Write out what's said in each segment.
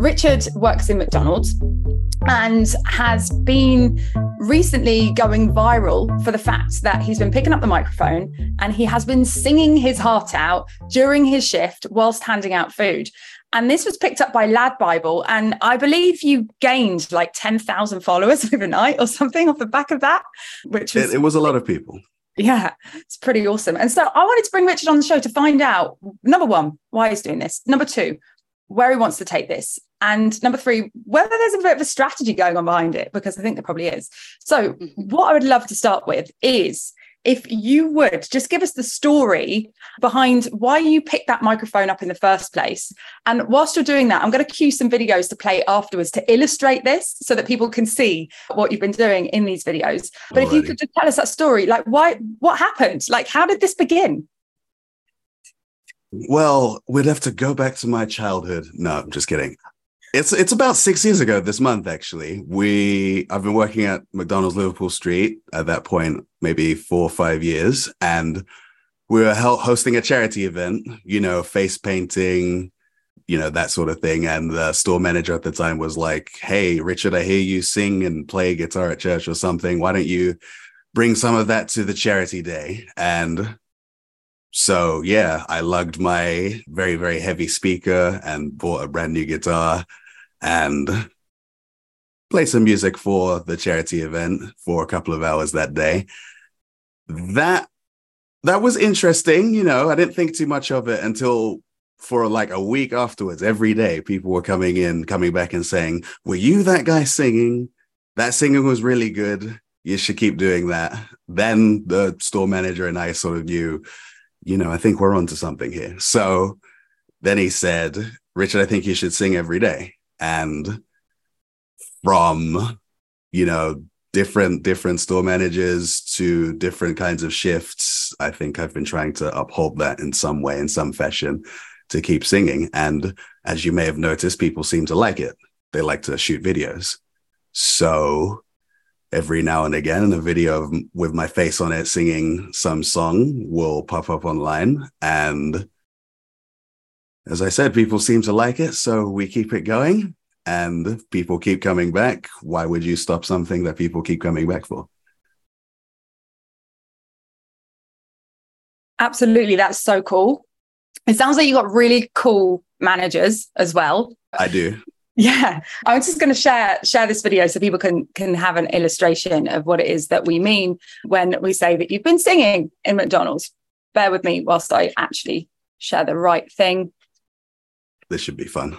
Richard works in McDonald's and has been recently going viral for the fact that he's been picking up the microphone and he has been singing his heart out during his shift whilst handing out food. And this was picked up by Lad Bible. And I believe you gained like 10,000 followers overnight or something off the back of that, which was. It, it was a lot of people. Yeah, it's pretty awesome. And so I wanted to bring Richard on the show to find out number one, why he's doing this. Number two, where he wants to take this. And number three, whether there's a bit of a strategy going on behind it, because I think there probably is. So, mm-hmm. what I would love to start with is if you would just give us the story behind why you picked that microphone up in the first place. And whilst you're doing that, I'm going to cue some videos to play afterwards to illustrate this so that people can see what you've been doing in these videos. But Alrighty. if you could just tell us that story, like why, what happened? Like, how did this begin? Well, we'd have to go back to my childhood. No, I'm just kidding. It's it's about six years ago this month actually. We I've been working at McDonald's Liverpool Street at that point, maybe four or five years, and we were hosting a charity event. You know, face painting, you know that sort of thing. And the store manager at the time was like, "Hey, Richard, I hear you sing and play guitar at church or something. Why don't you bring some of that to the charity day?" And so yeah, I lugged my very, very heavy speaker and bought a brand new guitar and played some music for the charity event for a couple of hours that day. That that was interesting, you know. I didn't think too much of it until for like a week afterwards. Every day, people were coming in, coming back and saying, Were you that guy singing? That singing was really good. You should keep doing that. Then the store manager and I sort of knew you know, I think we're onto something here. So then he said, Richard, I think you should sing every day. And from, you know, different different store managers to different kinds of shifts, I think I've been trying to uphold that in some way, in some fashion, to keep singing. And as you may have noticed, people seem to like it. They like to shoot videos. So every now and again a video of, with my face on it singing some song will pop up online. And as i said people seem to like it so we keep it going. And people keep coming back why would you stop something that people keep coming back for? Absolutely that's so cool. It sounds like you got really cool managers as well. I do yeah, I'm just going to share share this video so people can can have an illustration of what it is that we mean when we say that you've been singing in McDonald's. Bear with me whilst I actually share the right thing. This should be fun.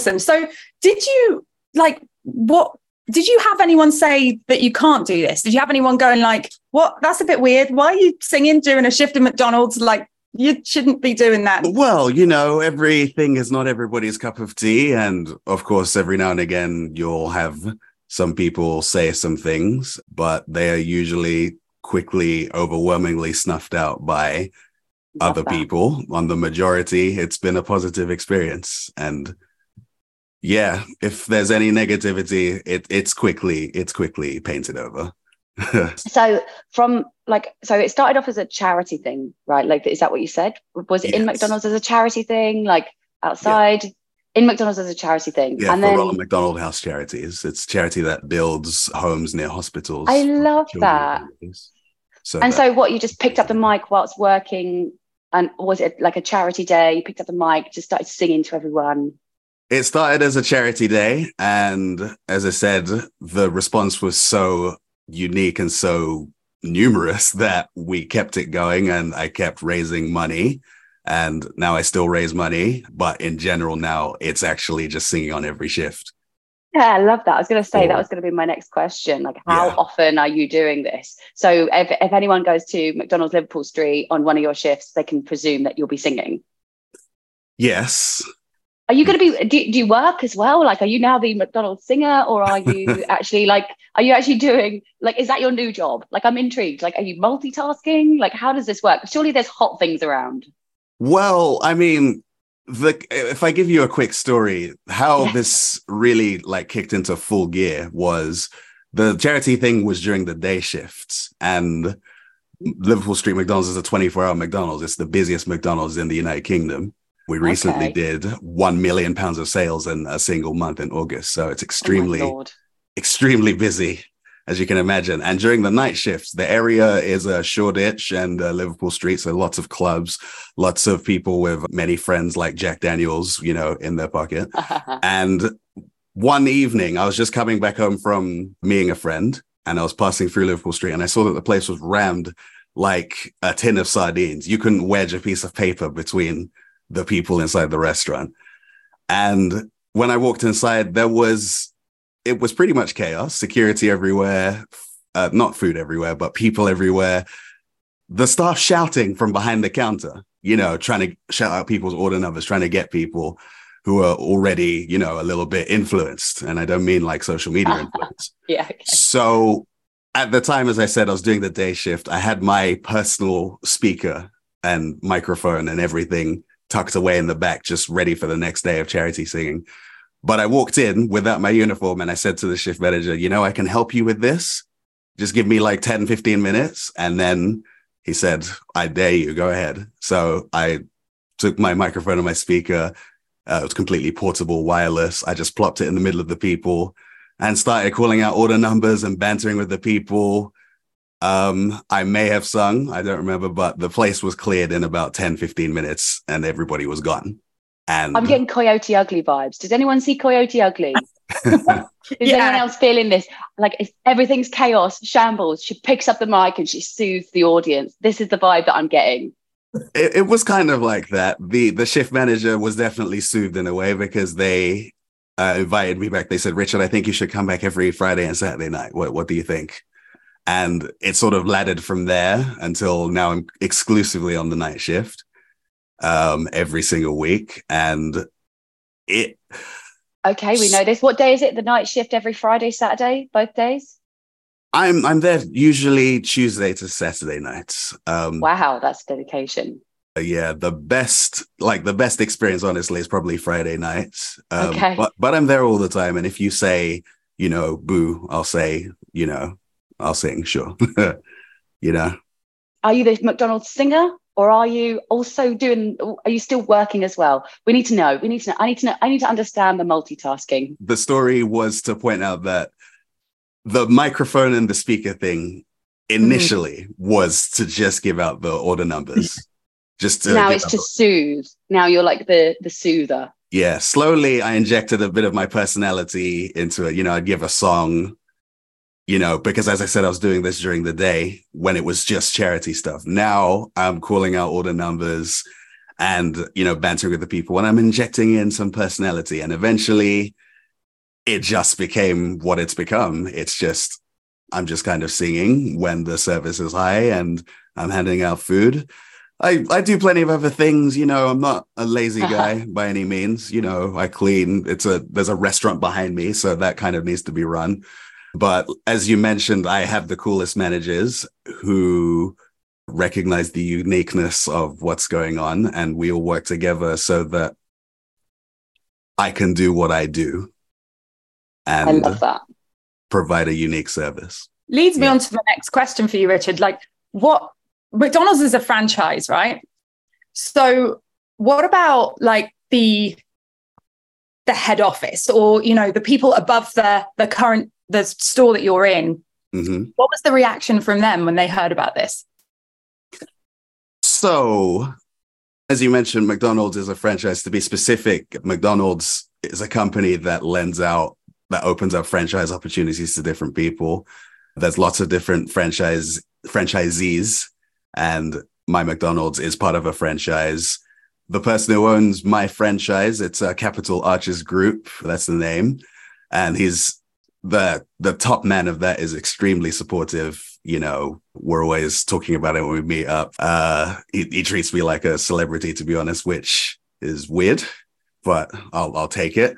Awesome. So, did you like what? Did you have anyone say that you can't do this? Did you have anyone going like, "What? That's a bit weird. Why are you singing during a shift in McDonald's? Like, you shouldn't be doing that." Well, you know, everything is not everybody's cup of tea, and of course, every now and again, you'll have some people say some things, but they are usually quickly, overwhelmingly snuffed out by Love other that. people. On the majority, it's been a positive experience, and yeah, if there's any negativity, it, it's quickly it's quickly painted over. so from like so it started off as a charity thing, right? Like is that what you said? Was it yes. in McDonald's as a charity thing, like outside? Yeah. In McDonald's as a charity thing. Yeah, and for then, Ronald McDonald House Charities. It's charity that builds homes near hospitals. I love that. So and that, so what you just picked up the mic whilst working and was it like a charity day? You picked up the mic, just started singing to everyone it started as a charity day. And as I said, the response was so unique and so numerous that we kept it going and I kept raising money. And now I still raise money. But in general, now it's actually just singing on every shift. Yeah, I love that. I was going to say that was going to be my next question. Like, how Yeah. often are you doing this? So, if, if anyone goes to McDonald's Liverpool Street on one of your shifts, they can presume that you'll be singing. Yes. Are you going to be? Do, do you work as well? Like, are you now the McDonald's singer, or are you actually like? Are you actually doing like? Is that your new job? Like, I'm intrigued. Like, are you multitasking? Like, how does this work? Surely there's hot things around. Well, I mean, the if I give you a quick story, how this really like kicked into full gear was the charity thing was during the day shifts and Liverpool Street McDonald's is a 24 hour McDonald's. It's the busiest McDonald's in the United Kingdom. We recently Okay. did 1 million pounds of sales in a single month in August. So it's Oh extremely, Lord. extremely busy, as you can imagine. And during the night shifts, the area is a Shoreditch and uh, Liverpool Street. So lots of clubs, lots of people with many friends like Jack Daniels, you know, in their pocket. And one evening, I was just coming back home from meeting a friend and I was passing through Liverpool Street and I saw that the place was rammed like a tin of sardines. You couldn't wedge a piece of paper between the people inside the restaurant. And when I walked inside, there was, it was pretty much chaos, security everywhere, uh, not food everywhere, but people everywhere. The staff shouting from behind the counter, you know, trying to shout out people's order numbers, trying to get people who are already, you know, a little bit influenced. And I don't mean like social media influence. yeah. Okay. So at the time, as I said, I was doing the day shift. I had my personal speaker and microphone and everything tucked away in the back, just ready for the next day of charity singing. But I walked in without my uniform and I said to the shift manager, you know, I can help you with this. Just give me like 10, 15 minutes. And then he said, I dare you, go ahead. So I took my microphone and my speaker. Uh, it was completely portable, wireless. I just plopped it in the middle of the people and started calling out order numbers and bantering with the people. Um, I may have sung, I don't remember, but the place was cleared in about 10, 15 minutes and everybody was gone. And I'm getting Coyote Ugly vibes. Does anyone see Coyote Ugly? Is Yeah. anyone else feeling this? Like it's, everything's chaos, shambles. She picks up the mic and she soothes the audience. This is the vibe that I'm getting. it, it was kind of like that. The the shift manager was definitely soothed in a way because they uh, invited me back. They said, Richard, I think you should come back every Friday and Saturday night. What what do you think? And it sort of laddered from there until now I'm exclusively on the night shift um every single week. And it Okay, we know this. What day is it? The night shift every Friday, Saturday, both days? I'm I'm there usually Tuesday to Saturday nights. Um Wow, that's dedication. yeah the best like the best experience honestly is probably friday nights um, Okay. but but i'm there all the time and if you say you know boo i'll say you know i'll sing sure you know Are you the McDonald's singer? Or are you also doing are you still working as well? We need to know. We need to know. I need to know. I need to understand the multitasking. the story was to point out that the microphone and the speaker thing initially was to just give out the order numbers just to now it's to soothe. Now you're like the the soother. yeah, slowly I injected a bit of my personality into it. You know, I'd give a song, you know, because as I said, I was doing this during the day when it was just charity stuff. Now I'm calling out all the numbers and, you know, bantering with the people and I'm injecting in some personality. And eventually it just became what it's become. It's just, I'm just kind of singing when the service is high and I'm handing out food. I, I do plenty of other things, you know. I'm not a lazy guy by any means. You know, I clean. It's a there's a restaurant behind me, so that kind of needs to be run. But as you mentioned, I have the coolest managers who recognize the uniqueness of what's going on, and we all work together so that I can do what I do I and love that. provide a unique service. leads me Yeah. on to the next question for you, Richard. Like, what McDonald's is a franchise, right? So, what about like the the head office, or you know, the people above the the current the store that you're in? hmm What was the reaction from them when they heard about this? So, as you mentioned, McDonald's is a franchise. To be specific, McDonald's is a company that lends out, that opens up franchise opportunities to different people. There's lots of different franchise franchisees, and my McDonald's is part of a franchise. The person who owns my franchise, it's a Capital Arches Group. That's the name. and he's the the top man of that is extremely supportive. You know, we're always talking about it when we meet up. Uh, he, he treats me like a celebrity, to be honest, which is weird, but I'll I'll take it.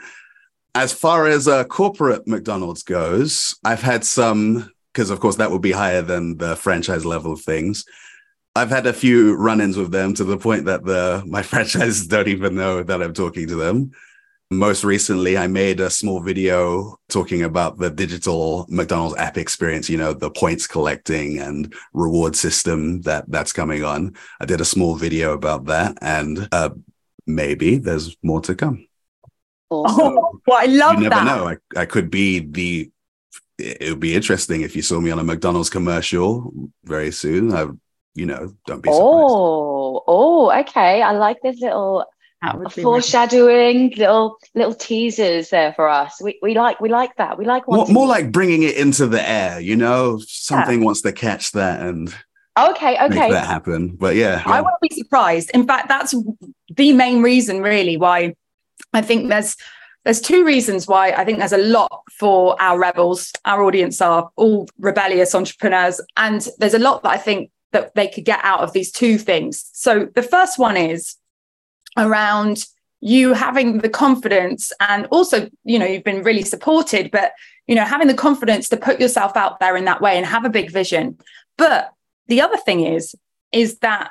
As far as uh, corporate McDonald's goes, I've had some because, of course, that would be higher than the franchise level of things. I've had a few run-ins with them to the point that the my franchises don't even know that I'm talking to them. Most recently, I made a small video talking about the digital McDonald's app experience, you know, the points collecting and reward system that that's coming on. I did a small video about that and uh, maybe there's more to come. Awesome. Oh, well, I love you never that. know. I, I could be the, it would be interesting if you saw me on a McDonald's commercial very soon. I, you know, don't be surprised. Oh, oh, okay. I like this little foreshadowing really- little little teasers there for us. We, we like we like that. We like more, more like bringing it into the air. You know, something yeah. wants to catch that and okay, okay, make that happen. But yeah, yeah, I won't be surprised. In fact, that's the main reason, really, why I think there's there's two reasons why I think there's a lot for our rebels. Our audience are all rebellious entrepreneurs, and there's a lot that I think that they could get out of these two things. So the first one is around you having the confidence and also you know you've been really supported but you know having the confidence to put yourself out there in that way and have a big vision. But the other thing is is that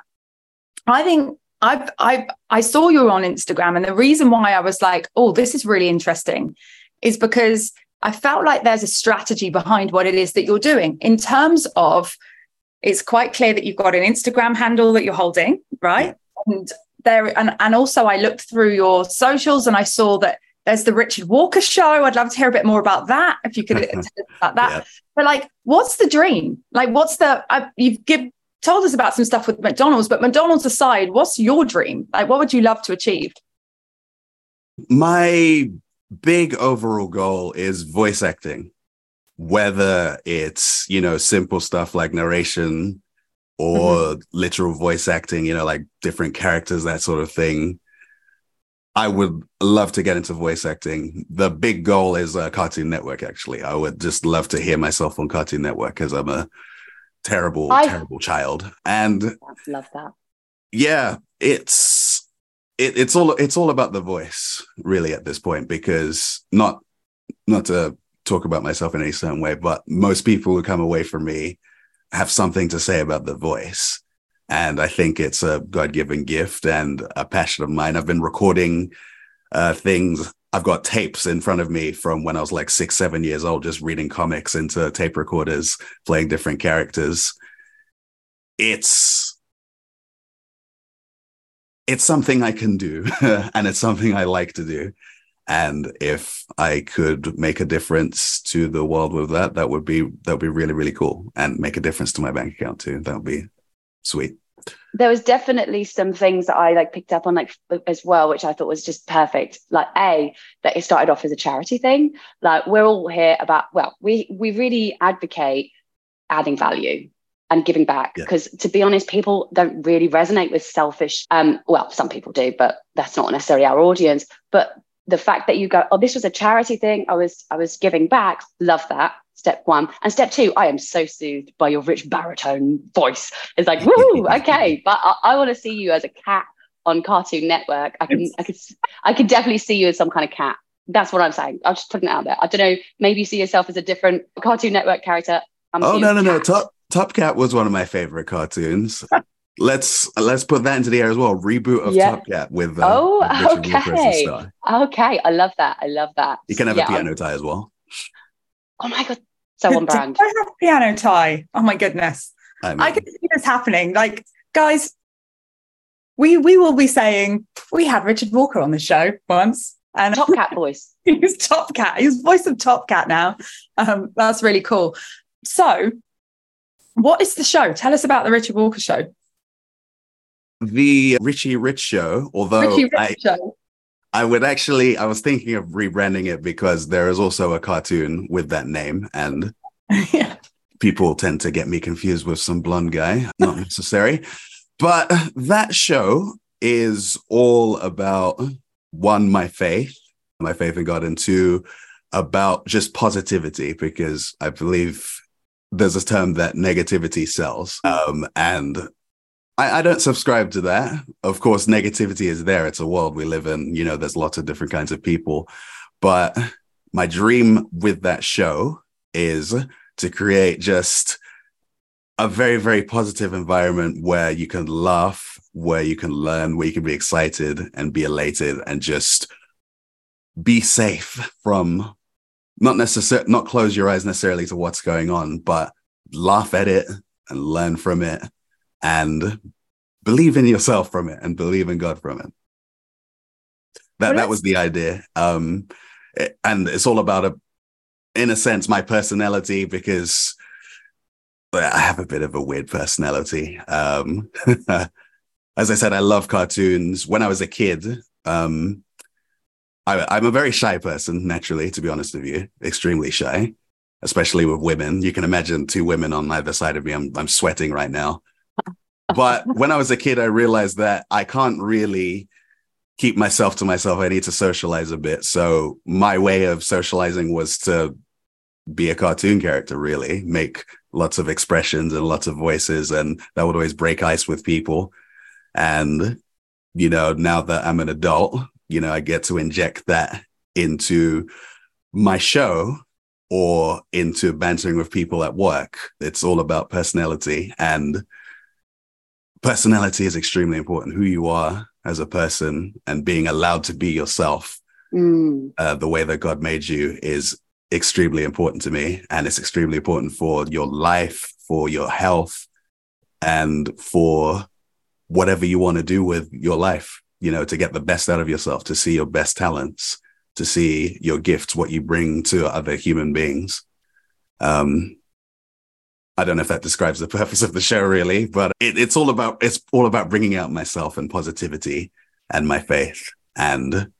i think i've i i saw you on instagram and the reason why i was like oh this is really interesting is because i felt like there's a strategy behind what it is that you're doing. In terms of it's quite clear that you've got an instagram handle that you're holding right? And there and, and also I looked through your socials and I saw that there's the Richard Walker show. I'd love to hear a bit more about that if you could about that. Yeah. But like, what's the dream? Like, what's the I, you've give, told us about some stuff with McDonald's, but McDonald's aside, what's your dream? Like, what would you love to achieve? My big overall goal is voice acting, whether it's you know simple stuff like narration or mm-hmm. literal voice acting, you know, like different characters, that sort of thing. I would love to get into voice acting. The big goal is uh, Cartoon Network, actually. I would just love to hear myself on Cartoon Network because I'm a terrible, I terrible child. And love that. Yeah, it's it, it's all it's all about the voice, really, at this point, because not not to talk about myself in any certain way, but most people who come away from me have something to say about the voice. And I think it's a God given gift and a passion of mine. I've been recording uh, things. I've got tapes in front of me from when I was like six, seven years old, just reading comics into tape recorders, playing different characters. It's it's something I can do, and it's something I like to do. And if I could make a difference to the world with that, that would be that would be really really cool, and make a difference to my bank account too. That would be sweet. There was definitely some things that I like picked up on like as well, which I thought was just perfect. Like a that it started off as a charity thing. Like we're all here about well, we we really advocate adding value and giving back because yeah. to be honest people don't really resonate with selfish um well some people do but that's not necessarily our audience but the fact that you go, oh, this was a charity thing. I was I was giving back. Love that. Step one. And step two, I am so soothed by your rich baritone voice. It's like, woo, okay. But I, I want to see you as a cat on Cartoon Network. I can I could I could definitely see you as some kind of cat. That's what I'm saying. I'm just putting it out there. I don't know. Maybe you see yourself as a different Cartoon Network character. I'm oh no no no! Top Top Cat was one of my favorite cartoons. let's let's put that into the air as well. Reboot of yeah. Top Cat with uh, oh okay okay. I love that. I love that. You can have yeah, a piano I'm... tie as well. Oh my god, so on brand. I have a piano tie. Oh my goodness, I, mean, I can see this happening. Like guys, we we will be saying we had Richard Walker on the show once. And Top Cat voice. he's Top Cat. He's voice of Top Cat now. Um, that's really cool. So, what is the show? Tell us about the Richard Walker show the Richie Rich show, although Richie Rich I, show. I would actually, I was thinking of rebranding it because there is also a cartoon with that name, and yeah. people tend to get me confused with some blonde guy. Not necessary. But that show is all about one, my faith, my faith in God, and two, about just positivity because I believe there's a term that negativity sells. Um, and I, I, don't subscribe to that. Of course, negativity is there. It's a world we live in. You know, there's lots of different kinds of people. But my dream with that show is to create just a very, very positive environment where you can laugh, where you can learn, where you can be excited and be elated and just be safe from not necessarily not close your eyes necessarily to what's going on, but laugh at it and learn from it and believe in yourself from it and believe in God from it. That that was the idea. Um, it, and it's all about a, in a sense, my personality because I have a bit of a weird personality. Um, as I said, I love cartoons. When I was a kid, um, I, am a very shy person, naturally, to be honest with you, extremely shy, especially with women. You can imagine two women on either side of me. I'm, I'm sweating right now. But when I was a kid, I realized that I can't really keep myself to myself. I need to socialize a bit. So my way of socializing was to be a cartoon character, really, make lots of expressions and lots of voices. And that would always break ice with people. And, you know, now that I'm an adult, you know, I get to inject that into my show or into bantering with people at work. It's all about personality and personality is extremely important. Who you are as a person and being allowed to be yourself mm. uh, the way that God made you is extremely important to me. And it's extremely important for your life, for your health, and for whatever you want to do with your life you know, to get the best out of yourself, to see your best talents, to see your gifts, what you bring to other human beings. Um, I don't know if that describes the purpose of the show really, but it, it's all about it's all about bringing out myself and positivity and my faith. And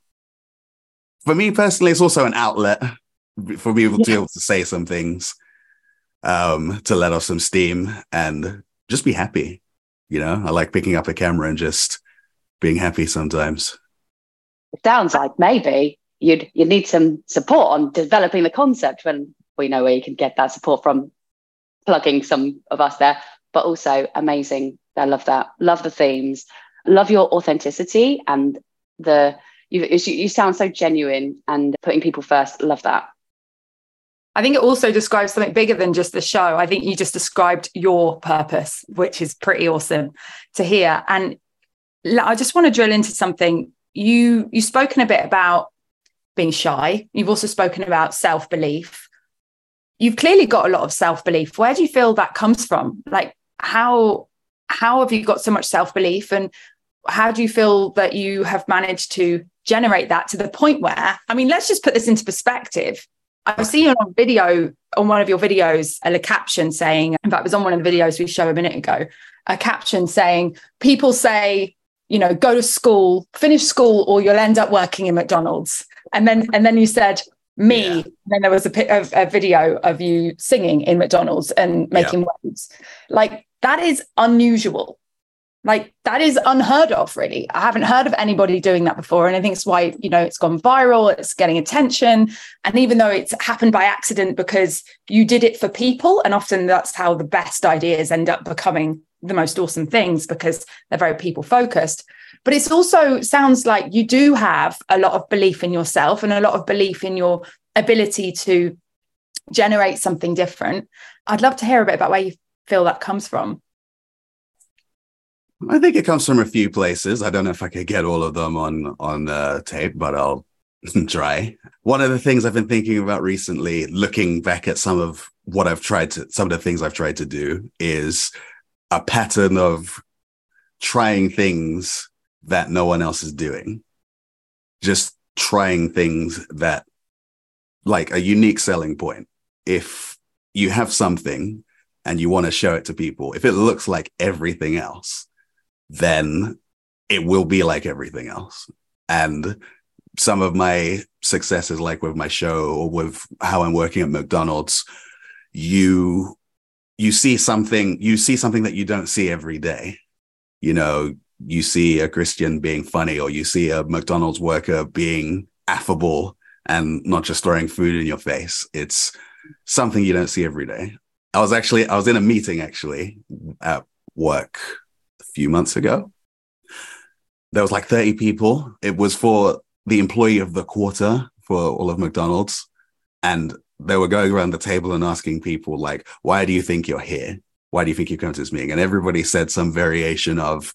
for me personally, it's also an outlet for me yeah. to be able to say some things, um, to let off some steam and just be happy. You know, I like picking up a camera and just being happy sometimes? It sounds like maybe you'd you need some support on developing the concept when we know where you can get that support from plugging some of us there but also amazing i love that love the themes love your authenticity and the you, you sound so genuine and putting people first love that I think it also describes something bigger than just the show. I think you just described your purpose, which is pretty awesome to hear. And I just want to drill into something. You you've spoken a bit about being shy. You've also spoken about self belief. You've clearly got a lot of self belief. Where do you feel that comes from? Like how how have you got so much self belief, and how do you feel that you have managed to generate that to the point where I mean, let's just put this into perspective. I've seen on video on one of your videos a caption saying, in fact, it was on one of the videos we showed a minute ago, a caption saying, people say you know, go to school, finish school, or you'll end up working in McDonald's. And then, and then you said me. Yeah. then there was a, a, a, video of you singing in McDonald's and making yeah. waves. Like that is unusual. Like that is unheard of, really. I haven't heard of anybody doing that before. And I think it's why, you know, it's gone viral, it's getting attention. And even though it's happened by accident because you did it for people, and often that's how the best ideas end up becoming the most awesome things because they're very people focused. But it's also sounds like you do have a lot of belief in yourself and a lot of belief in your ability to generate something different. I'd love to hear a bit about where you feel that comes from. I think it comes from a few places. I don't know if i could get all of them on on uh, tape but i'll try. One of the things i've been thinking about recently looking back at some of what i've tried to some of the things i've tried to do is a pattern of trying things that no one else is doing. Just trying things that like a unique selling point. If you have something and you want to show it to people, if it looks like everything else, then it will be like everything else. And some of my successes, like with my show or with how I'm working at McDonald's, you you see something you see something that you don't see every day you know you see a christian being funny or you see a mcdonald's worker being affable and not just throwing food in your face. It's something you don't see every day. I was actually I was in a meeting actually at work a few months ago. There was like 30 people. It was for the employee of the quarter for all of McDonald's. And they were going around the table and asking people like, why do you think you're here? Why do you think you come to this meeting? And everybody said some variation of,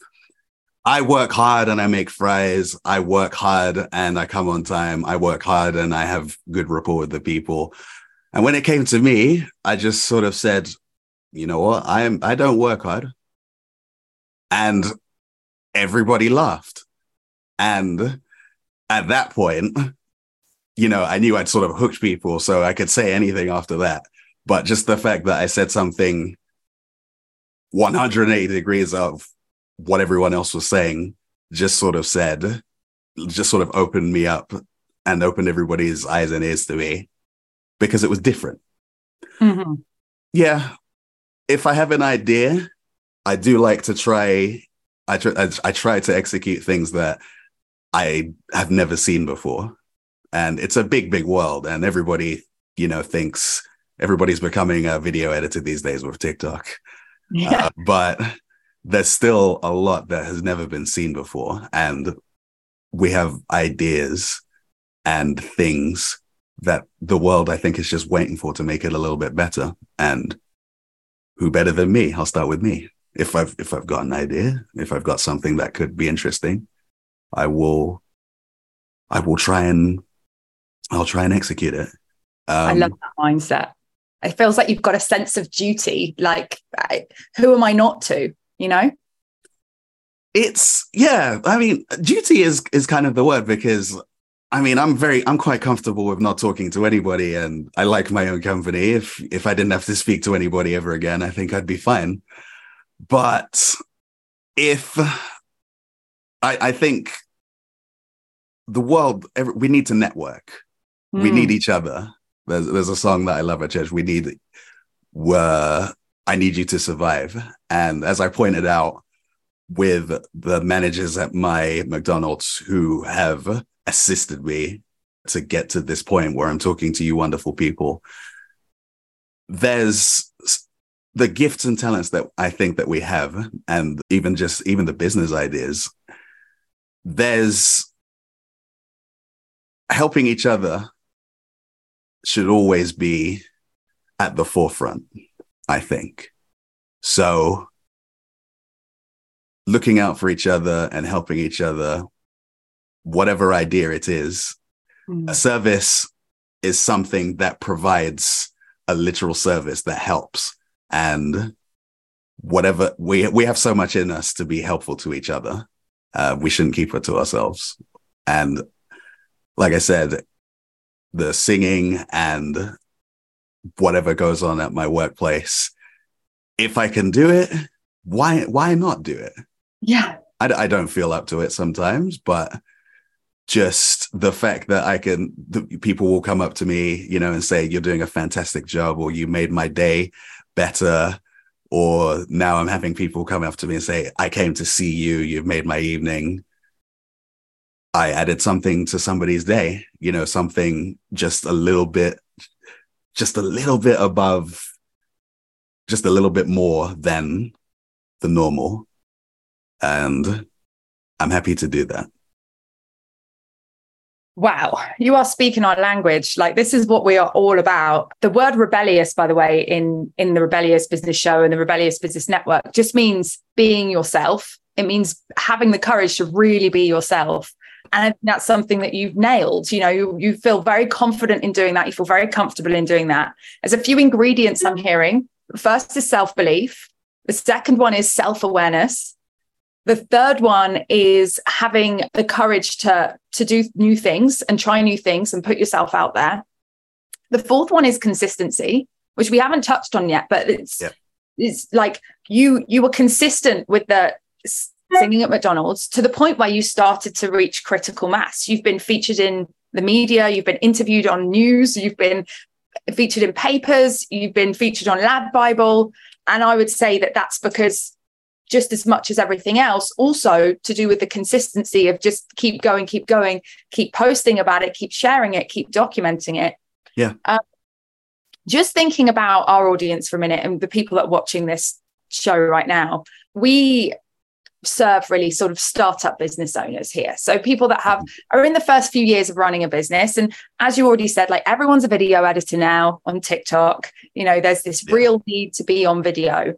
I work hard and I make fries. I work hard and I come on time. I work hard and I have good rapport with the people. And when it came to me, I just sort of said, you know what? I am I don't work hard. And everybody laughed. And at that point, you know, I knew I'd sort of hooked people, so I could say anything after that. But just the fact that I said something 180 degrees of what everyone else was saying just sort of said, just sort of opened me up and opened everybody's eyes and ears to me because it was different. Mm-hmm. Yeah. If I have an idea, I do like to try. I try. I try to execute things that I have never seen before, and it's a big, big world, and everybody, you know, thinks everybody's becoming a video editor these days with TikTok. Yeah. Uh, but there's still a lot that has never been seen before, and we have ideas and things that the world I think is just waiting for to make it a little bit better. And who better than me? I'll start with me. If I've if I've got an idea, if I've got something that could be interesting, I will I will try and I'll try and execute it. Um, I love that mindset. It feels like you've got a sense of duty. Like, I, who am I not to? You know. It's yeah. I mean, duty is is kind of the word because I mean, I'm very, I'm quite comfortable with not talking to anybody, and I like my own company. If if I didn't have to speak to anybody ever again, I think I'd be fine. But if I, I think the world, we need to network. Mm. We need hmm. each other. There's there's a song that I love at church. We need, where I need you to survive. And as I pointed out, with the managers at my McDonald's who have assisted me to get to this point where I'm talking to you wonderful people. There's the gifts and talents that I think that we have, and even just even the business ideas. There's helping each other should always be at the forefront, I think. So looking out for each other and helping each other whatever idea it is, mm. a service is something that provides a literal service that helps. And whatever we we have so much in us to be helpful to each other. Uh, we shouldn't keep it to ourselves. And like I said, the singing and whatever goes on at my workplace, if I can do it, why why not do it? Yeah. I, I don't feel up to it sometimes, but just the fact that I can, the, people will come up to me, you know, and say, you're doing a fantastic job, or you made my day better. Or now I'm having people come up to me and say, I came to see you, you've made my evening. I added something to somebody's day, you know, something just a little bit, just a little bit above, just a little bit more than the normal. And I'm happy to do that. Wow. You are speaking our language. Like this is what we are all about. The word rebellious by the way in in the rebellious business show and the rebellious business network just means being yourself. It means having the courage to really be yourself and that's something that you've nailed you know you, you feel very confident in doing that you feel very comfortable in doing that there's a few ingredients i'm hearing first is self-belief the second one is self-awareness the third one is having the courage to, to do new things and try new things and put yourself out there. The fourth one is consistency, which we haven't touched on yet, but it's yeah. it's like you you were consistent with the singing at McDonald's to the point where you started to reach critical mass. You've been featured in the media, you've been interviewed on news, you've been featured in papers, you've been featured on Lad Bible. and I would say that that's because just as much as everything else, also to do with the consistency of just keep going, keep going, keep posting about it, keep sharing it, keep documenting it. Yeah. Um, just thinking about our audience for a minute and the people that are watching this show right now, we serve really sort of startup business owners here. So people that have are in the first few years of running a business. And as you already said, like everyone's a video editor now on TikTok. You know, there's this yeah. real need to be on video.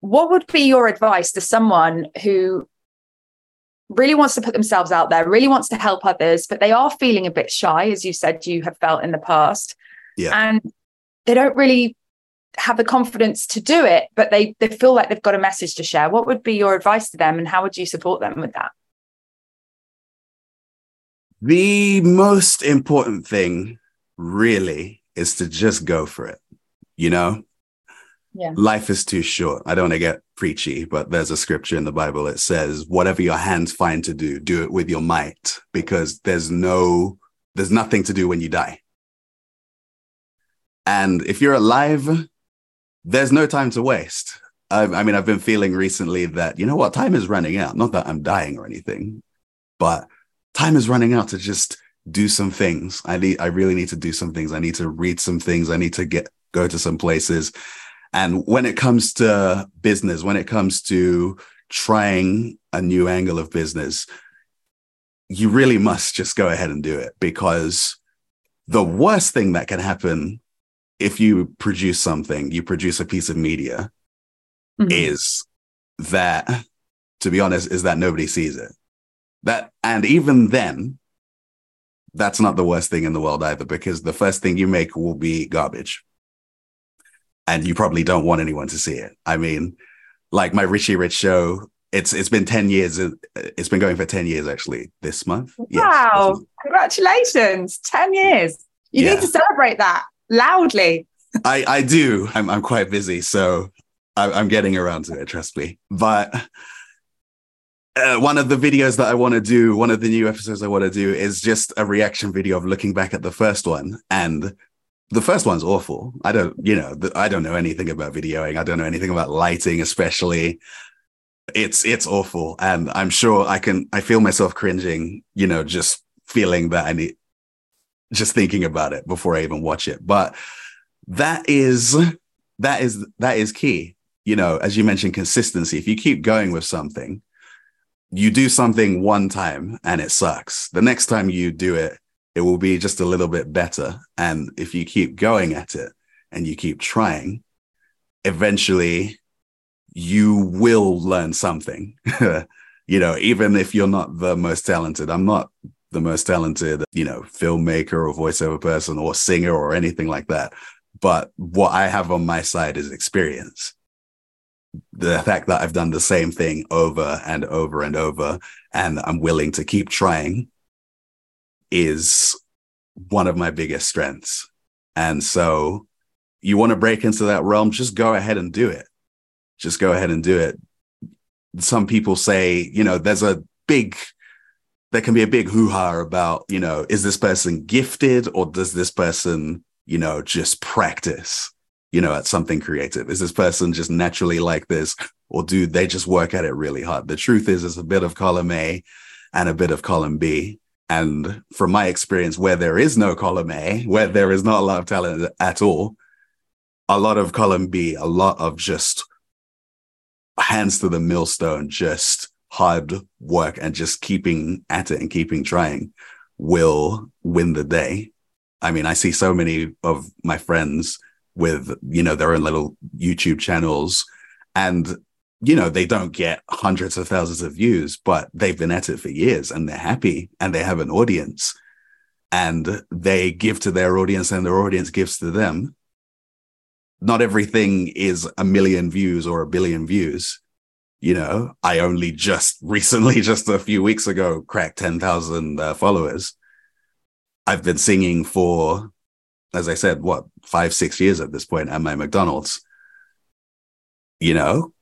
What would be your advice to someone who really wants to put themselves out there, really wants to help others, but they are feeling a bit shy, as you said you have felt in the past. Yeah. And they don't really have the confidence to do it, but they they feel like they've got a message to share. What would be your advice to them, and how would you support them with that? The most important thing, really, is to just go for it. You know, yeah. life is too short. I don't want to get preachy, but there's a scripture in the Bible that says, "Whatever your hands find to do, do it with your might," because there's no, there's nothing to do when you die. And if you're alive, there's no time to waste. I, I, mean, I've been feeling recently that, you know what, time is running out. Not that I'm dying or anything, but time is running out to just do some things. I need, I really need to do some things. I need to read some things. I need to get, go to some places. And when it comes to business, when it comes to trying a new angle of business, you really must just go ahead and do it because the worst thing that can happen if you produce something, you produce a piece of media, mm-hmm. is that, to be honest, is that nobody sees it. That, and even then, that's not the worst thing in the world either, because the first thing you make will be garbage. And you probably don't want anyone to see it. I mean, like my Richie Rich show, it's it's been 10 years. It's been going for 10 years actually this month. Wow. Yes, Congratulations. 10 years. You yeah. need to celebrate that loudly. I, I do. I'm, I'm quite busy, so I, I'm getting around to it, trust me. But uh, one of the videos that I want to do, one of the new episodes I want to do is just a reaction video of looking back at the first one. And the first one's awful. I don't, you know, I don't know anything about videoing. I don't know anything about lighting, especially. It's it's awful, and I'm sure I can. I feel myself cringing, you know, just feeling that I need just thinking about it before I even watch it. But that is that is that is key. You know, as you mentioned, consistency. If you keep going with something, you do something one time and it sucks. The next time you do it, it will be just a little bit better. And if you keep going at it and you keep trying, eventually you will learn something. you know, even if you're not the most talented, I'm not the most talented, you know, filmmaker or voiceover person or singer or anything like that. But what I have on my side is experience. The fact that I've done the same thing over and over and over, and I'm willing to keep trying is one of my biggest strengths. And so you want to break into that realm, just go ahead and do it. Just go ahead and do it. Some people say, you know, there's a big there can be a big hoo-ha about, you know, is this person gifted or does this person, you know, just practice, you know, at something creative? Is this person just naturally like this or do they just work at it really hard? The truth is, it's a bit of column A and a bit of column B. And from my experience, where there is no column A, where there is not a lot of talent at all, a lot of column B, a lot of just hands to the millstone, just hard work and just keeping at it and keeping trying will win the day. I mean, I see so many of my friends with, you know, their own little YouTube channels and, you know, they don't get hundreds of thousands of views, but they've been at it for years and they're happy and they have an audience and they give to their audience and their audience gives to them. Not everything is a million views or a billion views you know, I only just recently, just a few weeks ago, cracked 10,000 uh, followers. I've been singing for, as I said, what, five, six years at this point at my McDonald's. You know,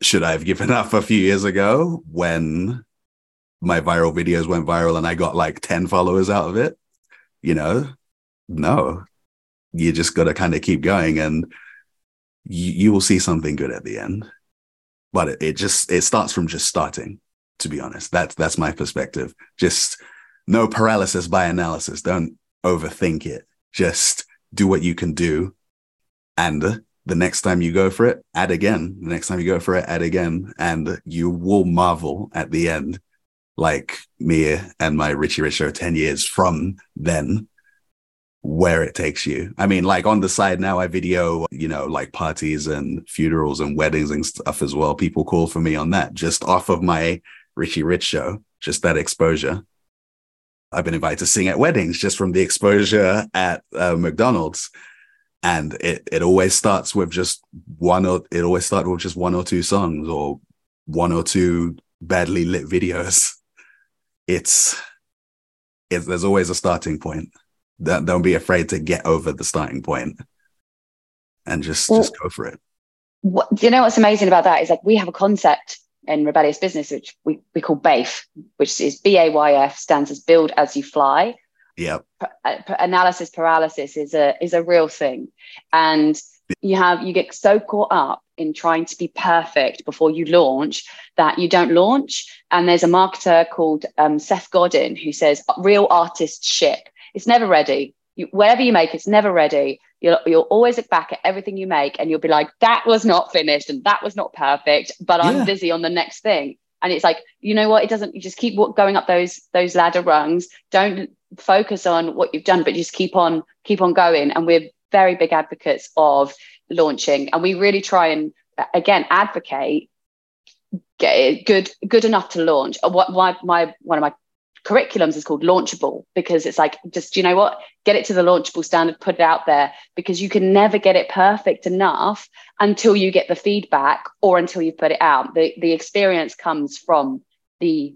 should I have given up a few years ago when my viral videos went viral and I got like 10 followers out of it? You know, no, you just got to kind of keep going and you, you will see something good at the end but it, it just it starts from just starting. To be honest, that's that's my perspective. Just no paralysis by analysis. Don't overthink it. Just do what you can do, and the next time you go for it, add again. The next time you go for it, add again, and you will marvel at the end, like me and my Richie Rich show ten years from then where it takes you. I mean, like on the side now, I video, you know, like parties and funerals and weddings and stuff as well. People call for me on that just off of my Richie Rich show, just that exposure. I've been invited to sing at weddings just from the exposure at uh, McDonald's. And it, it always starts with just one or it always starts with just one or two songs or one or two badly lit videos. It's, it's there's always a starting point don't, don't be afraid to get over the starting point and just well, just go for it. what, do you know what's amazing about that is like we have a concept in rebellious business which we, we call BAYF, which is B-A-Y-F stands as build as you fly. Yeah uh, analysis paralysis is a is a real thing. And you have you get so caught up in trying to be perfect before you launch that you don't launch. And there's a marketer called um, seth godin who says real artist ship it's never ready. You, whatever you make, it's never ready. You'll, you'll always look back at everything you make and you'll be like, that was not finished and that was not perfect, but I'm busy on the next thing. And it's like, you know what? It doesn't, you just keep going up those, those ladder rungs. Don't focus on what you've done, but just keep on, keep on going. And we're very big advocates of launching. And we really try and, again, advocate get good good enough to launch uh, what my, my one of my curriculums is called launchable because it's like just you know what? Get it to the launchable standard put it out there because you can never get it perfect enough until you get the feedback or until you put it out. The the experience comes from the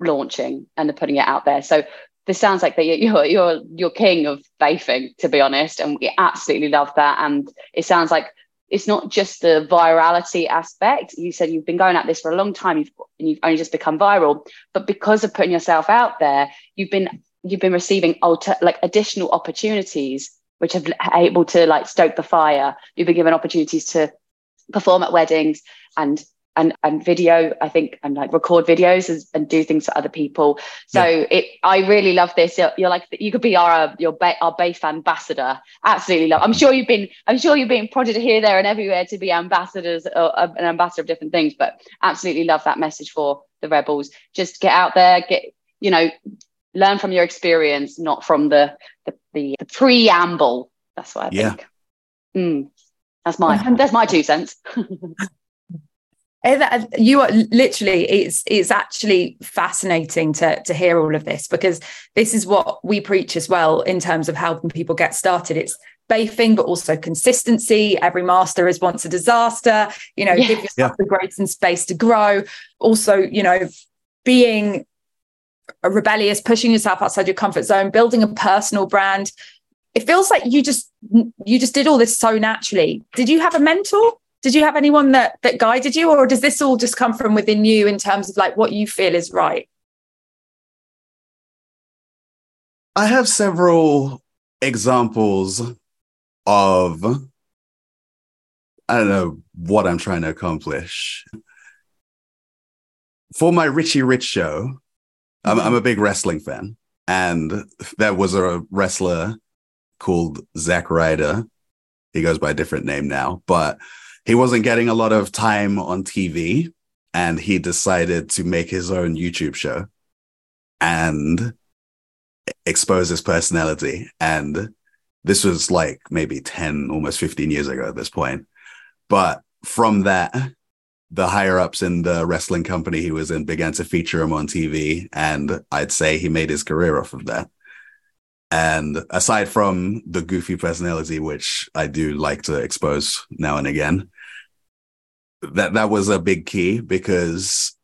launching and the putting it out there. So this sounds like that you're you're you're king of bathing to be honest and we absolutely love that. And it sounds like it's not just the virality aspect. You said you've been going at this for a long time, you've and you've only just become viral, but because of putting yourself out there, you've been you've been receiving alter, like additional opportunities which have able to like stoke the fire. You've been given opportunities to perform at weddings and and and video i think and like record videos and, and do things for other people. So yeah. it i really love this. You're, you're, like you could be our your our base ambassador. Absolutely love i'm sure you've been i'm sure you've been prodded here there and everywhere to be ambassadors or uh, an ambassador of different things but absolutely love that message for the rebels. Just get out there get you know learn from your experience not from the the, the, the preamble. That's what i yeah. think. Mm, that's my that's my two cents you are literally it's it's actually fascinating to to hear all of this because this is what we preach as well in terms of helping people get started. It's bathing but also consistency. Every master is once a disaster. You know yeah. give yourself yeah. the grace and space to grow. Also you know being rebellious pushing yourself outside your comfort zone building a personal brand. It feels like you just you just did all this so naturally. Did you have a mentor did you have anyone that that guided you or does this all just come from within you in terms of like what you feel is right i have several examples of i don't know what i'm trying to accomplish for my richie rich show I'm, I'm a big wrestling fan and there was a wrestler called Zack Ryder. He goes by a different name now, but he wasn't getting a lot of time on TV and he decided to make his own YouTube show and expose his personality. And this was like maybe 10, almost 15 years ago at this point. But from that, the higher ups in the wrestling company he was in began to feature him on TV. And I'd say he made his career off of that. And aside from the goofy personality, which I do like to expose now and again, that that was a big key because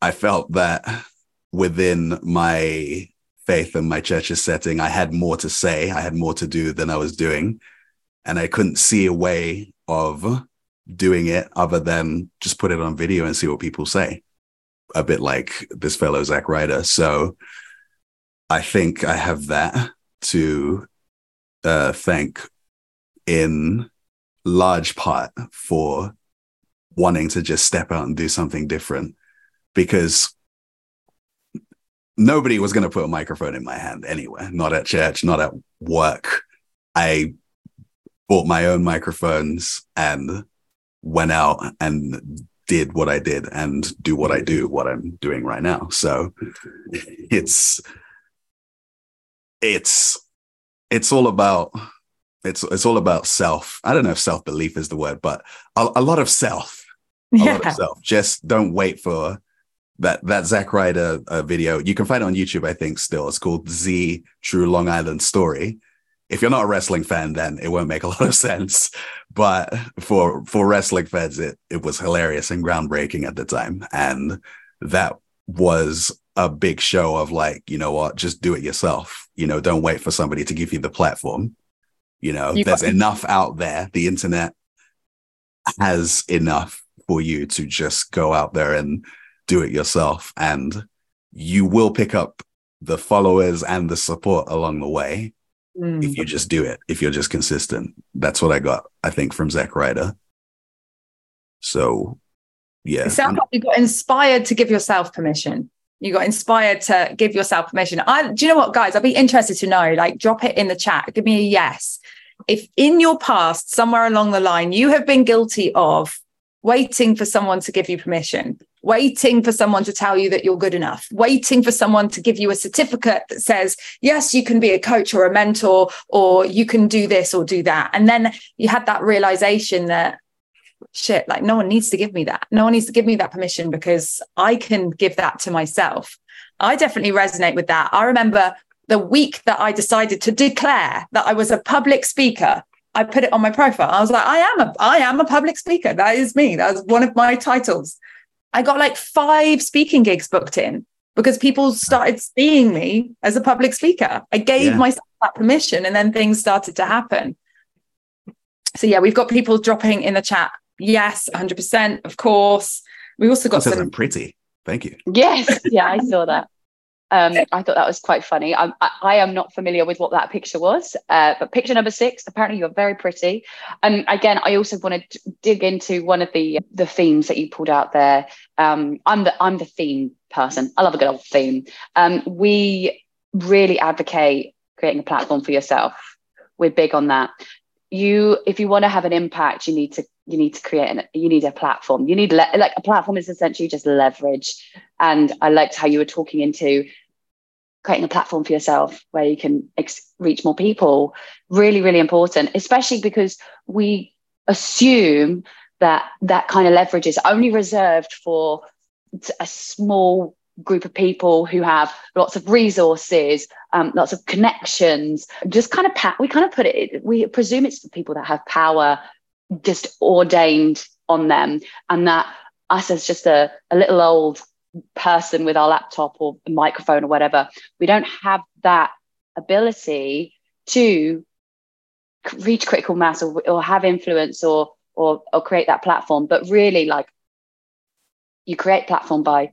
I felt that within my faith and my church's setting, I had more to say, I had more to do than I was doing. And I couldn't see a way of doing it other than just put it on video and see what people say. A bit like this fellow, Zack Ryder. So I think I have that to uh, thank in large part for wanting to just step out and do something different because nobody was going to put a microphone in my hand anywhere, not at church, not at work. I bought my own microphones and went out and did what I did and do what I do, what I'm doing right now. So it's it's it's all about it's it's all about self. I don't know if self belief is the word, but a, a lot of self. A yeah. lot of. Just don't wait for that that Zack Ryder uh, video. You can find it on YouTube, I think. Still, it's called Z True Long Island Story. If you're not a wrestling fan, then it won't make a lot of sense. But for for wrestling fans, it it was hilarious and groundbreaking at the time, and that was a big show of like, you know what, just do it yourself. You know, don't wait for somebody to give you the platform. You know, you there's got- enough out there. The internet has enough for you to just go out there and do it yourself. And you will pick up the followers and the support along the way mm. if you just do it if you're just consistent. That's what i got i think from Zack Ryder. So yeah. It sounds like you got inspired to give yourself permission. You got inspired to give yourself permission. I do you know what guys? I'd be interested to know like drop it in the chat. Give me a yes. If in your past somewhere along the line you have been guilty of waiting for someone to give you permission, waiting for someone to tell you that you're good enough, waiting for someone to give you a certificate that says, yes, you can be a coach or a mentor, or you can do this or do that. And then you had that realization that, shit, like no one needs to give me that. No one needs to give me that permission because I can give that to myself. I definitely resonate with that. I remember the week that I decided to declare that I was a public speaker I put it on my profile. I was like, I am a I am a public speaker. That is me. That was one of my titles. I got like five speaking gigs booked in because people started seeing me as a public speaker. I gave yeah. myself that permission and then things started to happen. So yeah, we've got people dropping in the chat. Yes, 100%, of course. We also got some pretty. Thank you. Yes. Yeah, I saw that. Um, I thought that was quite funny. I, I, I, am not familiar with what that picture was, uh, but picture number six. Apparently, you're very pretty. And again, I also want to dig into one of the the themes that you pulled out there. Um, I'm the I'm the theme person. I love a good old theme. Um, we really advocate creating a platform for yourself. We're big on that. You, if you want to have an impact, you need to you need to create an you need a platform. You need le- like a platform is essentially just leverage. And i liked how you were talking into creating a platform for yourself where you can ex- reach more people. Really really important especially because we assume that that kind of leverage is only reserved for a small group of people who have lots of resources um, lots of connections. Just kind of pa- we kind of put it we presume it's the people that have power just ordained on them and that us as just a, a little old person with our laptop or microphone or whatever, we don't have that ability to reach critical mass or, or have influence or, or or create that platform. But really, like you create platform by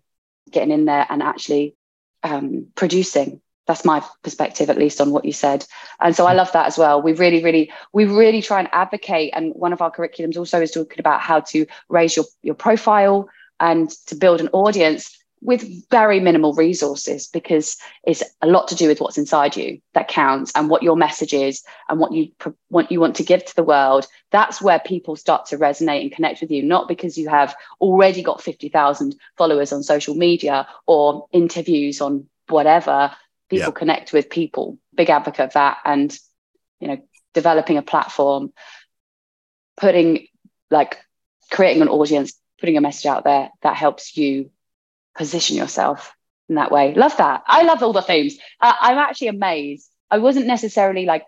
getting in there and actually um, producing. That's my perspective, at least on what you said. And so I love that as well. We really, really, we really try and advocate. And one of our curriculums also is talking about how to raise your your profile and to build an audience with very minimal resources because it's a lot to do with what's inside you that counts and what your message is and what you what you want to give to the world that's where people start to resonate and connect with you not because you have already got 50,000 followers on social media or interviews on whatever people yeah. connect with people big advocate of that and you know developing a platform putting like creating an audience putting a message out there that helps you position yourself in that way. Love that. I love all the themes. Uh, I'm actually amazed. I wasn't necessarily like,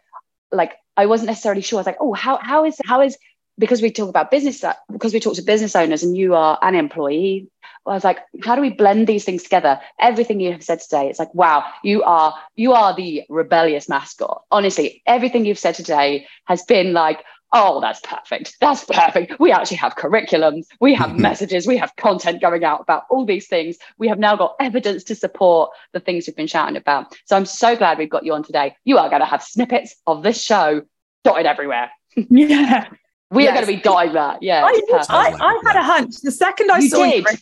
like I wasn't necessarily sure. I was like, oh, how how is how is because we talk about business uh, because we talk to business owners and you are an employee. I was like, how do we blend these things together? Everything you have said today, it's like, wow, you are you are the rebellious mascot. Honestly, everything you've said today has been like, oh, that's perfect. That's perfect. We actually have curriculums, we have messages, we have content going out about all these things. We have now got evidence to support the things we've been shouting about. So I'm so glad we've got you on today. You are going to have snippets of this show dotted everywhere. yeah. We are going to be dying that. Yeah. I, it's perfect. I, Sounds like I a had a hunch. The second I You saw did? you,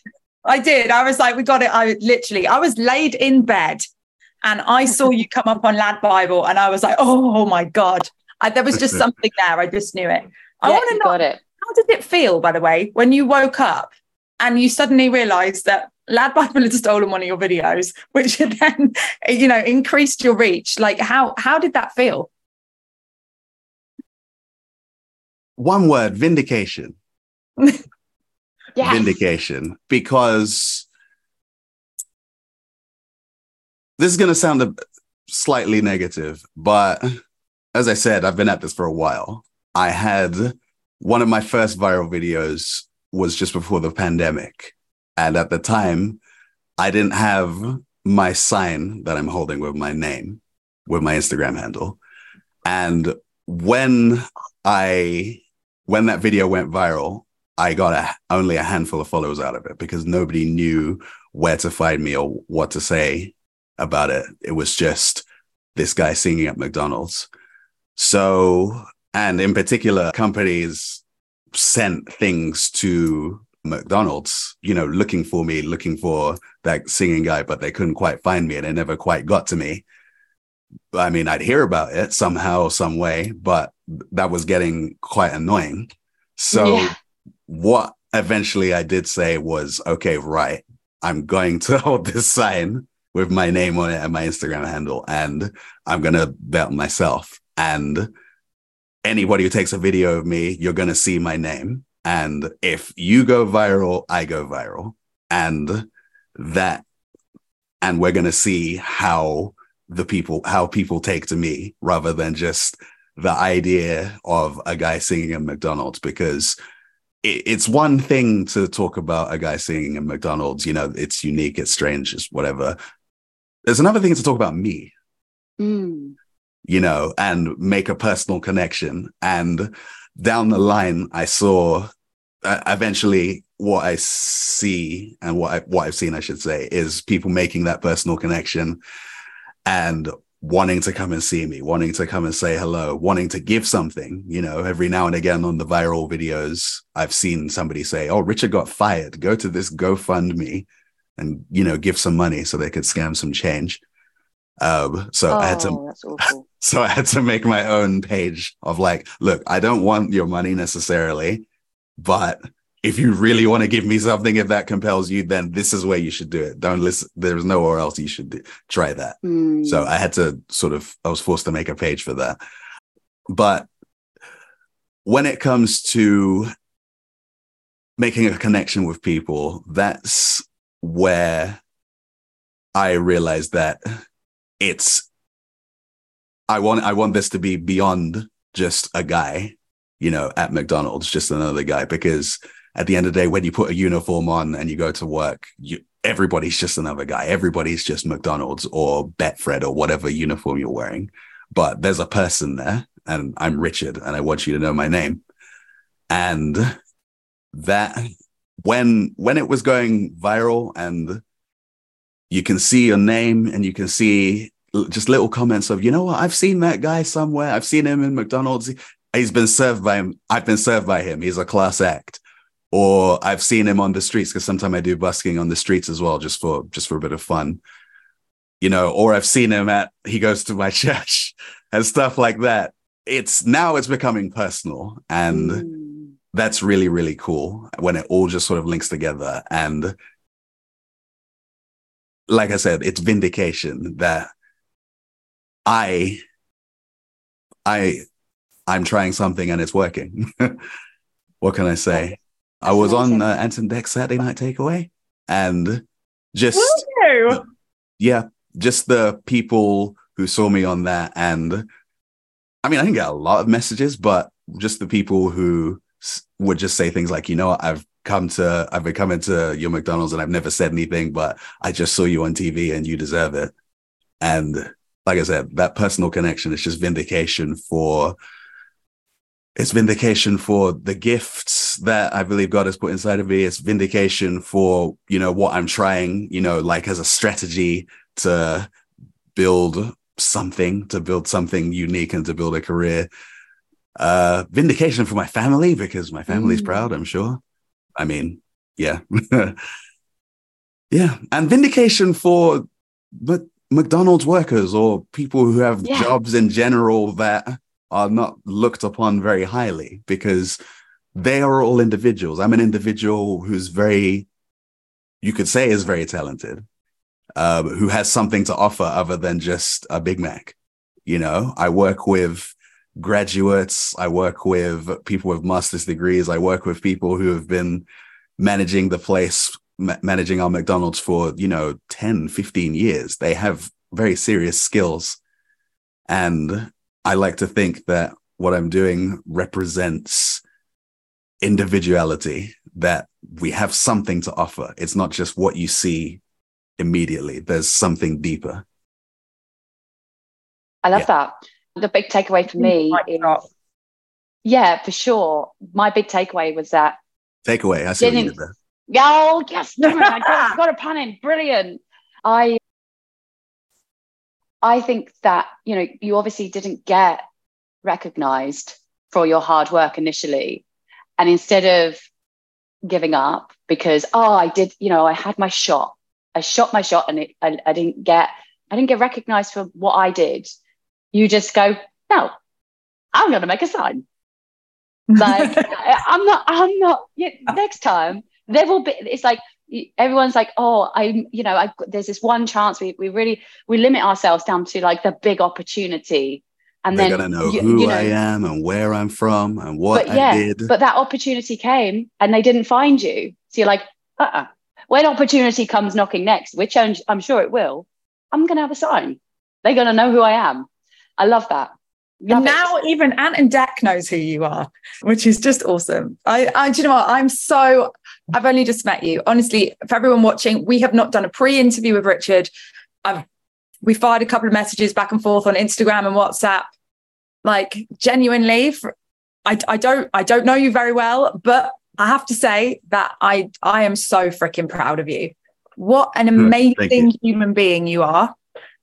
I did. I was like, we got it. I literally, I was laid in bed and I saw you come up on Lad Bible and I was like, oh, my God. I, there was just something there. I just knew it. I Yeah, want to know, got it. how did it feel, by the way, when you woke up and you suddenly realized that Lad Bible had stolen one of your videos, which had then, you know, increased your reach? Like, how, how did that feel? One word: vindication. Yes. vindication because this is going to sound a, slightly negative, but as I said, I've been at this for a while. I had one of my first viral videos was just before the pandemic. And at the time, I didn't have my sign that I'm holding with my name, with my Instagram handle. And when I, when that video went viral, I got a, only a handful of followers out of it because nobody knew where to find me or what to say about it. It was just this guy singing at McDonald's. So, and in particular, companies sent things to McDonald's, you know, looking for me, looking for that singing guy, but they couldn't quite find me and it never quite got to me. I mean, I'd hear about it somehow, some way, but that was getting quite annoying. So, Yeah. what eventually I did say was, okay, right, I'm going to hold this sign with my name on it and my Instagram handle, and I'm going to belt myself. And anybody who takes a video of me, you're going to see my name. And if you go viral, I go viral. And that, and we're going to see how the people, how people take to me rather than just the idea of a guy singing at McDonald's because it, it's one thing to talk about a guy singing at McDonald's, you know, it's unique, it's strange, it's whatever. There's another thing to talk about me, Mm. you know, and make a personal connection. And down the line, I saw uh, eventually what I see and what I, what I've seen, I should say, is people making that personal connection and wanting to come and see me, wanting to come and say hello, wanting to give something. You know, every now and again on the viral videos, I've seen somebody say, "Oh, Richard got fired. Go to this GoFundMe and you know give some money so they could scam some change." Um, so I had to Oh, so I had to make my own page of like, look, I don't want your money necessarily, but if you really want to give me something, if that compels you, then this is where you should do it. Don't listen. There's nowhere else you should do, try that. Mm. So I had to sort of, I was forced to make a page for that. But when it comes to making a connection with people, that's where I realized that it's, I want, I want this to be beyond just a guy, you know, at McDonald's, just another guy, because at the end of the day, when you put a uniform on and you go to work, you, everybody's just another guy. Everybody's just McDonald's or Betfred or whatever uniform you're wearing. But there's a person there, and I'm Richard, and I want you to know my name. And that when when it was going viral, and you can see your name, and you can see just little comments of, you know what, I've seen that guy somewhere. I've seen him in McDonald's. He's been served by him. I've been served by him. He's a class act or I've seen him on the streets because sometimes I do busking on the streets as well, just for just for a bit of fun, you know. Or I've seen him at he goes to my church and stuff like that. It's now it's becoming personal, and Mm. that's really really cool when it all just sort of links together. And like I said, it's vindication that I I I'm trying something and it's working. what can I say? I was on uh, Ant and Dec's Saturday Night Takeaway, and just yeah, just the people who saw me on that, and I mean, I didn't get a lot of messages, but just the people who s- would just say things like, you know, what, I've come to, I've been coming to your McDonald's, and I've never said anything, but I just saw you on TV, and you deserve it. And like I said, that personal connection is just vindication for it's vindication for the gifts that I believe God has put inside of me. It's vindication for, you know, what I'm trying, you know, like as a strategy to build something, to build something unique and to build a career. Uh, vindication for my family because my family's Mm. proud, I'm sure. I mean, yeah. yeah. And vindication for but McDonald's workers or people who have Yeah. jobs in general that are not looked upon very highly because they are all individuals. I'm an individual who's very, you could say, is very talented, um, who has something to offer other than just a Big Mac. You know, I work with graduates, I work with people with master's degrees, I work with people who have been managing the place, ma- managing our McDonald's for, you know, 10, 15 years. They have very serious skills. And I like to think that what I'm doing represents individuality, that we have something to offer. It's not just what you see immediately, there's something deeper. I love Yeah. that. The big takeaway for me is, yeah, for sure. My big takeaway was that, Takeaway. I see what you Didn't- did there. oh, yes, damn it, I got, got a pun in. Brilliant. I, I think that, you know, you obviously didn't get recognized for your hard work initially. And instead of giving up because, oh, I did, you know, I had my shot. I shot my shot and it, I, I didn't get, I didn't get recognized for what I did. You just go, no, I'm going to make a sign. Like I'm not, I'm not, yeah, next time there will be, it's like, everyone's like, oh, I'm, you know, I, there's this one chance we, we really, we limit ourselves down to like the big opportunity. And They're then, gonna know you- who you know, I am and where I'm from and what but yeah, I did. but that opportunity came and they didn't find you. So you're like, uh-uh. When opportunity comes knocking next, which I'm, I'm sure it will, I'm going to have a sign. They're going to know who I am. I love that. Love And it. now even Ant and Dec knows who you are, which is just awesome. I, I do you know what? I'm so I've only just met you. Honestly, for everyone watching, we have not done a pre-interview with Richard. I've we fired a couple of messages back and forth on Instagram and WhatsApp. Like genuinely, for, I, I don't I don't know you very well, but I have to say that I I am so freaking proud of you. What an amazing human being you are,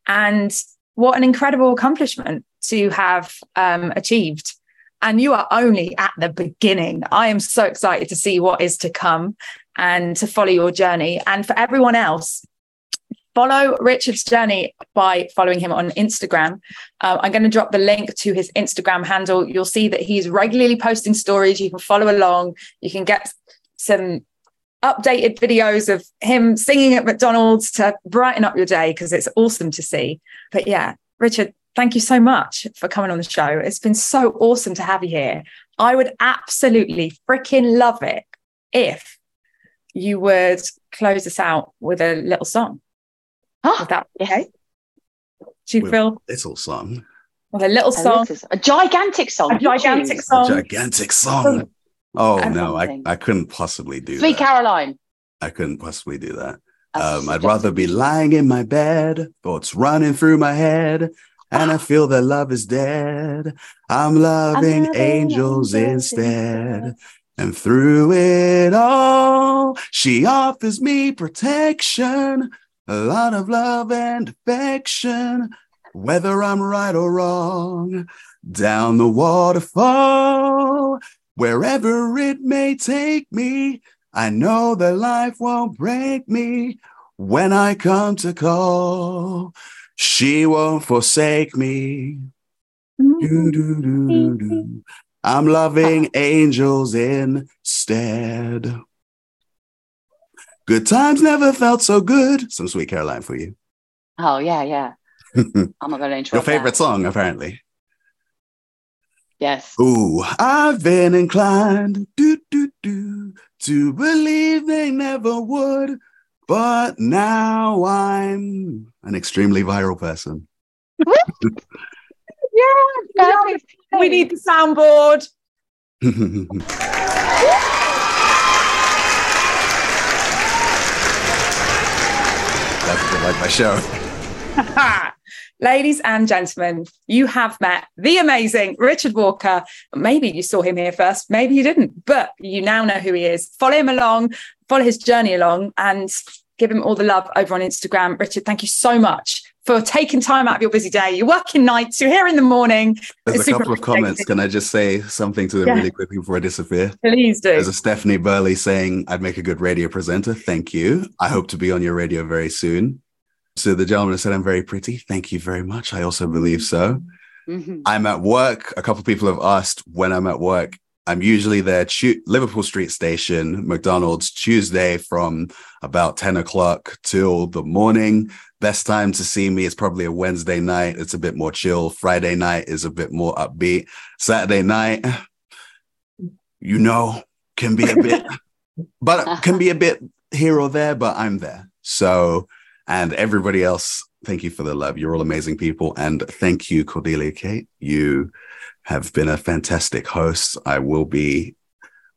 and what an incredible accomplishment to have um, achieved. And you are only at the beginning. I am so excited to see what is to come and to follow your journey. And for everyone else, follow Richard's journey by following him on Instagram. Uh, I'm going to drop the link to his Instagram handle. You'll see that he's regularly posting stories. You can follow along. You can get some updated videos of him singing at McDonald's to brighten up your day because it's awesome to see. But yeah, Richard, thank you so much for coming on the show. It's been so awesome to have you here. I would absolutely freaking love it if you would close us out with a little song. Ah, Would that be okay? Do you With- feel Little song. with a little a, song, little- a gigantic song. a gigantic choose. A song? gigantic song. Oh And no, I. I couldn't possibly do Sweet that. Caroline. I couldn't possibly do that. Um, I'd rather be lying in my bed, thoughts running through my head, and I feel that love is dead. I'm loving loving angels angels instead. And through it all, she offers me protection, a lot of love and affection, whether I'm right or wrong. Down the waterfall, wherever it may take me, I know that life won't break me when I come to call. She won't forsake me. Mm-hmm. Doo-doo-doo-doo-doo. I'm loving angels instead. Good times never felt so good. Some sweet Caroline for you. Oh yeah, yeah. I'm not going to interrupt. Your favorite that. song, apparently. Yes. Ooh, I've been inclined do, do, do, to believe they never would, but now I'm an extremely viral person. Yeah. perfect. We need the soundboard. That's a bit like my show. Ladies and gentlemen, you have met the amazing Richard Walker. Maybe you saw him here first, maybe you didn't, but you now know who he is. Follow him along, follow his journey along, and give him all the love over on Instagram. Richard, thank you so much for taking time out of your busy day. You're working nights, you're here in the morning. There's It's a couple of comments. Can I just say something to them Yeah. really quickly before I disappear? Please do. There's a Stephanie Burley saying, I'd make a good radio presenter. Thank you. I hope to be on your radio very soon. So the gentleman said, I'm very pretty. Thank you very much. I also believe so. Mhm. I'm at work. A couple of people have asked when I'm at work. I'm usually there, Tu- Liverpool Street Station, McDonald's, Tuesday from about 10 o'clock till the morning. Best time to see me is probably a Wednesday night. It's a bit more chill. Friday night is a bit more upbeat. Saturday night, you know, can be a bit, but can be a bit here or there, but I'm there. So, and everybody else, thank you for the love. You're all amazing people. And thank you, Cordelia Kate. You have been a fantastic host. I will be,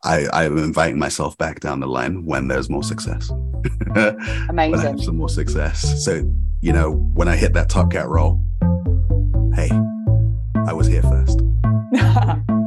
I, I'm inviting myself back down the line when there's more success. when I Amazing. have some more success. So, you know, when I hit that Top Cat role, hey, I was here first.